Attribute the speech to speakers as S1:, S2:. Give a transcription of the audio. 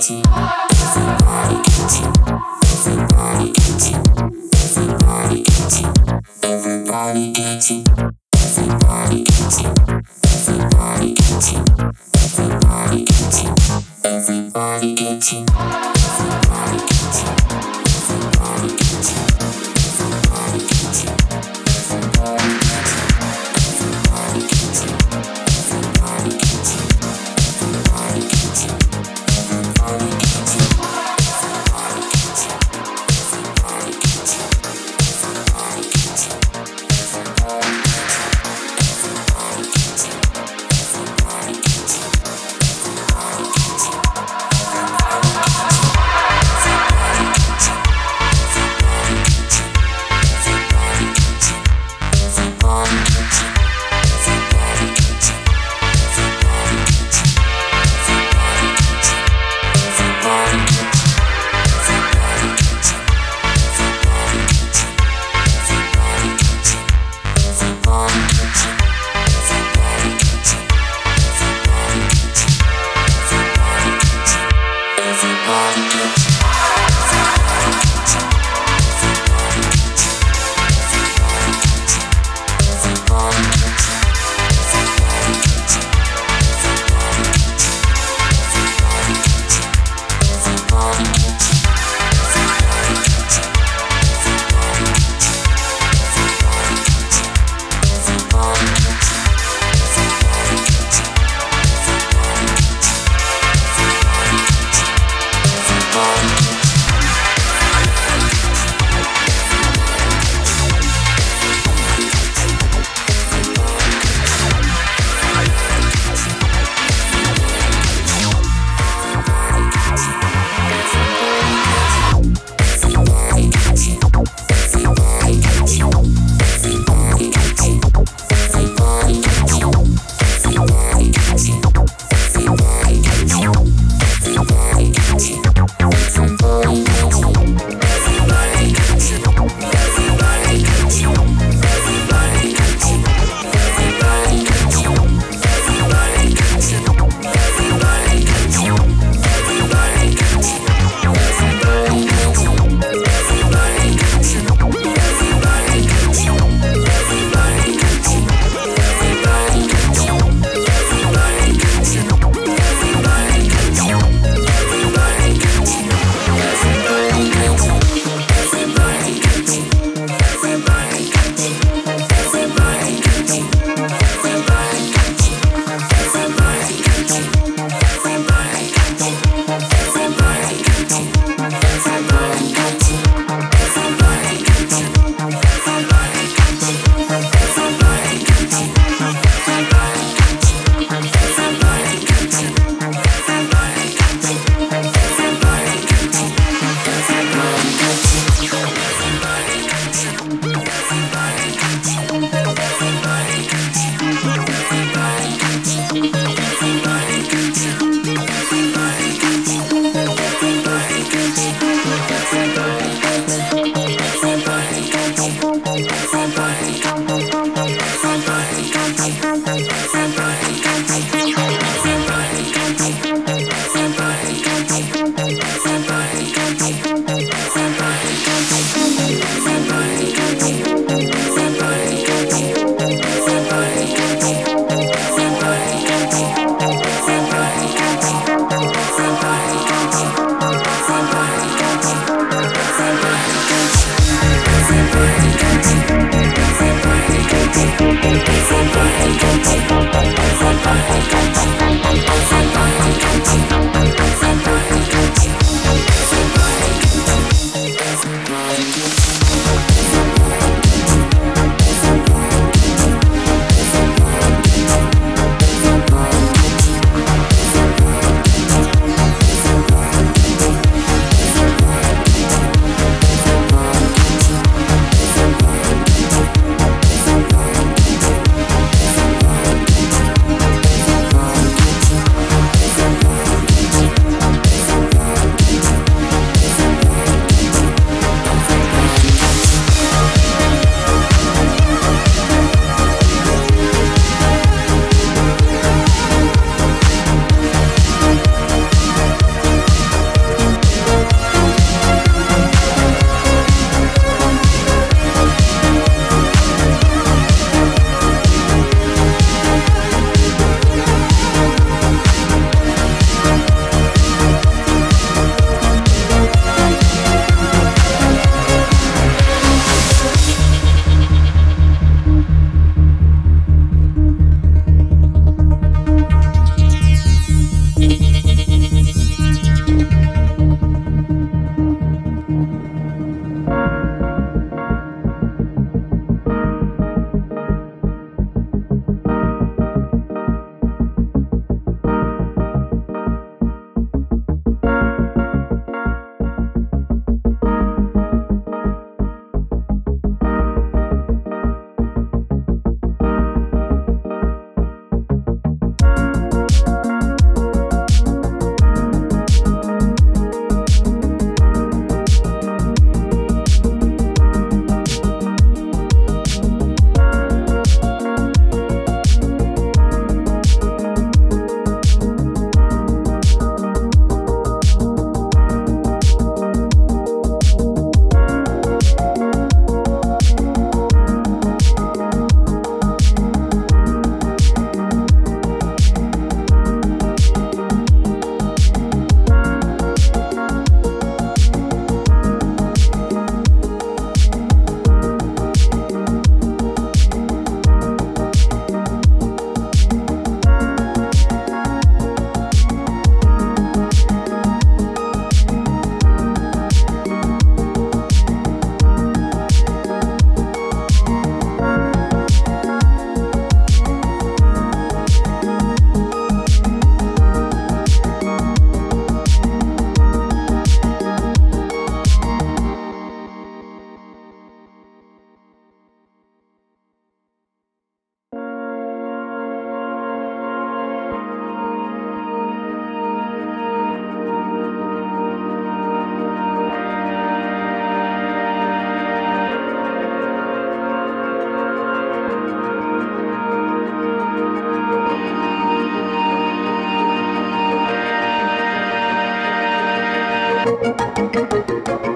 S1: Everybody gets it. Everybody gets it. right. Thank you.